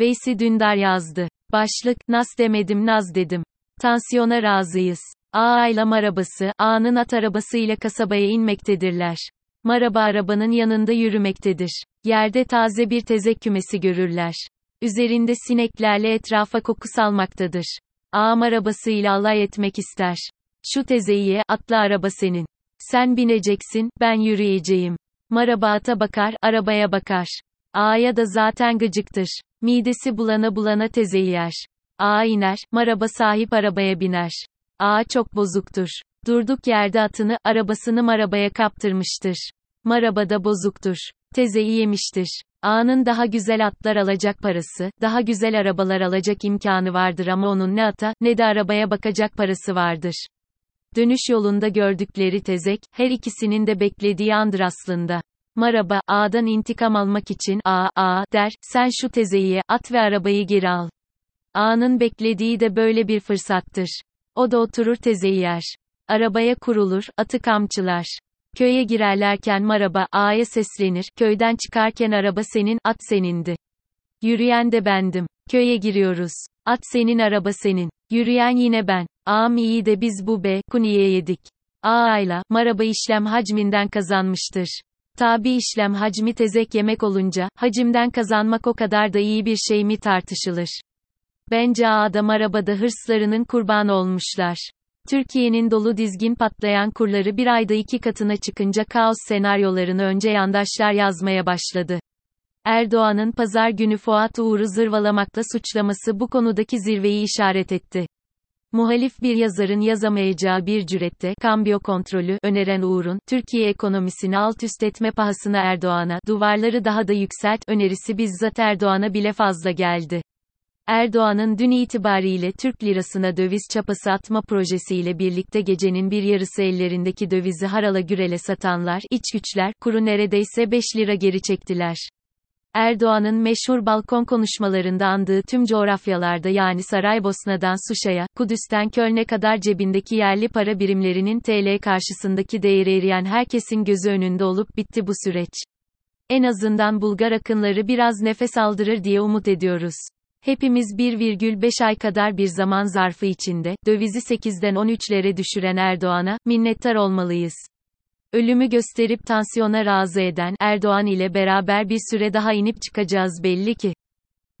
Veysi Dündar yazdı. Başlık, Nas demedim Naz dedim. Tansiyona razıyız. A ile arabası, A'nın at arabasıyla kasabaya inmektedirler. Maraba arabanın yanında yürümektedir. Yerde taze bir tezek kümesi görürler. Üzerinde sineklerle etrafa koku salmaktadır. Ağam arabasıyla alay etmek ister. Şu tezeyiye, atlı araba senin. Sen bineceksin, ben yürüyeceğim. Maraba ata bakar, arabaya bakar. Ağaya da zaten gıcıktır. Midesi bulana bulana tezeyi yer. Ağa iner, maraba sahip arabaya biner. Ağa çok bozuktur. Durduk yerde atını, arabasını marabaya kaptırmıştır. Maraba da bozuktur. Tezeyi yemiştir. Ağanın daha güzel atlar alacak parası, daha güzel arabalar alacak imkanı vardır ama onun ne ata, ne de arabaya bakacak parası vardır. Dönüş yolunda gördükleri tezek, her ikisinin de beklediği andır aslında. Maraba, ağadan intikam almak için, ağa, ağa, der, sen şu tezeyi, at ve arabayı geri al. Ağanın beklediği de böyle bir fırsattır. O da oturur tezeyi yer. Arabaya kurulur, atı kamçılar. Köye girerlerken maraba, ağaya seslenir, köyden çıkarken araba senin, at senindi. Yürüyen de bendim. Köye giriyoruz. At senin araba senin. Yürüyen yine ben. Ağam iyi de biz bu be, kuniye yedik. Ağayla, maraba işlem hacminden kazanmıştır. Tabi işlem hacmi tezek yemek olunca, hacimden kazanmak o kadar da iyi bir şey mi tartışılır. Bence ağda marabada hırslarının kurbanı olmuşlar. Türkiye'nin dolu dizgin patlayan kurları bir ayda iki katına çıkınca kaos senaryolarını önce yandaşlar yazmaya başladı. Erdoğan'ın pazar günü Fuat Uğur'u zırvalamakla suçlaması bu konudaki zirveyi işaret etti. Muhalif bir yazarın yazamayacağı bir cürette, kambiyo kontrolü, öneren Uğur'un, Türkiye ekonomisini alt üst etme pahasına Erdoğan'a, duvarları daha da yükselt, önerisi bizzat Erdoğan'a bile fazla geldi. Erdoğan'ın dün itibariyle Türk lirasına döviz çapası atma projesiyle birlikte gecenin bir yarısı ellerindeki dövizi harala gürele satanlar, iç güçler, kuru neredeyse 5 lira geri çektiler. Erdoğan'ın meşhur balkon konuşmalarında andığı tüm coğrafyalarda yani Saraybosna'dan Suşa'ya, Kudüs'ten Köln'e kadar cebindeki yerli para birimlerinin TL karşısındaki değeri eriyen herkesin gözü önünde olup bitti bu süreç. En azından Bulgar akınları biraz nefes aldırır diye umut ediyoruz. Hepimiz 1,5 ay kadar bir zaman zarfı içinde, dövizi 8'den 13'lere düşüren Erdoğan'a, minnettar olmalıyız. Ölümü gösterip tansiyona razı eden Erdoğan ile beraber bir süre daha inip çıkacağız belli ki.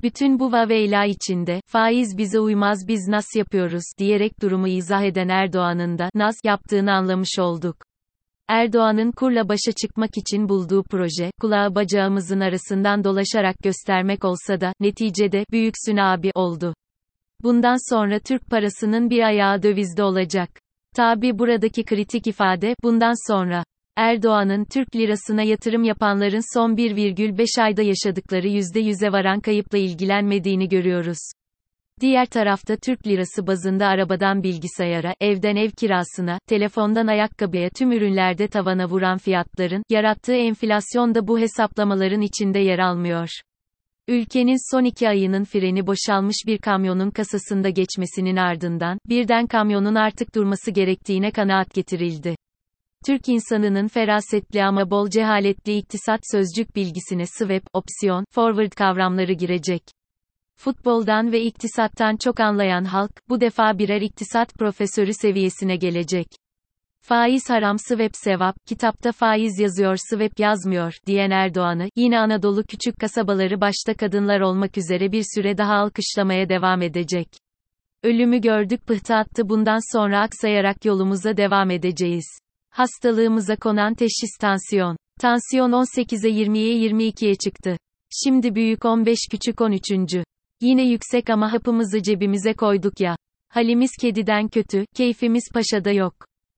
Bütün bu vaveyla içinde, faiz bize uymaz biz nas yapıyoruz, diyerek durumu izah eden Erdoğan'ın da, nas, yaptığını anlamış olduk. Erdoğan'ın kurla başa çıkmak için bulduğu proje, kulağı bacağımızın arasından dolaşarak göstermek olsa da, neticede, büyüksün abi, oldu. Bundan sonra Türk parasının bir ayağı dövizde olacak. Tabi buradaki kritik ifade, bundan sonra. Erdoğan'ın Türk lirasına yatırım yapanların son 1,5 ayda yaşadıkları %100'e varan kayıpla ilgilenmediğini görüyoruz. Diğer tarafta Türk lirası bazında arabadan bilgisayara, evden ev kirasına, telefondan ayakkabıya tüm ürünlerde tavana vuran fiyatların, yarattığı enflasyon da bu hesaplamaların içinde yer almıyor. Ülkenin son iki ayının freni boşalmış bir kamyonun kasasında geçmesinin ardından, birden kamyonun artık durması gerektiğine kanaat getirildi. Türk insanının ferasetli ama bol cehaletli iktisat sözcük bilgisine swap, opsiyon, forward kavramları girecek. Futboldan ve iktisattan çok anlayan halk, bu defa birer iktisat profesörü seviyesine gelecek. Faiz haram swap sevap, kitapta faiz yazıyor swap yazmıyor, diyen Erdoğan'ı, yine Anadolu küçük kasabaları başta kadınlar olmak üzere bir süre daha alkışlamaya devam edecek. Ölümü gördük pıhtı attı bundan sonra aksayarak yolumuza devam edeceğiz. Hastalığımıza konan teşhis tansiyon. Tansiyon 18'e 20'ye 22'ye çıktı. Şimdi büyük 15 küçük 13. Yine yüksek ama hapımızı cebimize koyduk ya. Halimiz kediden kötü, keyfimiz paşada yok.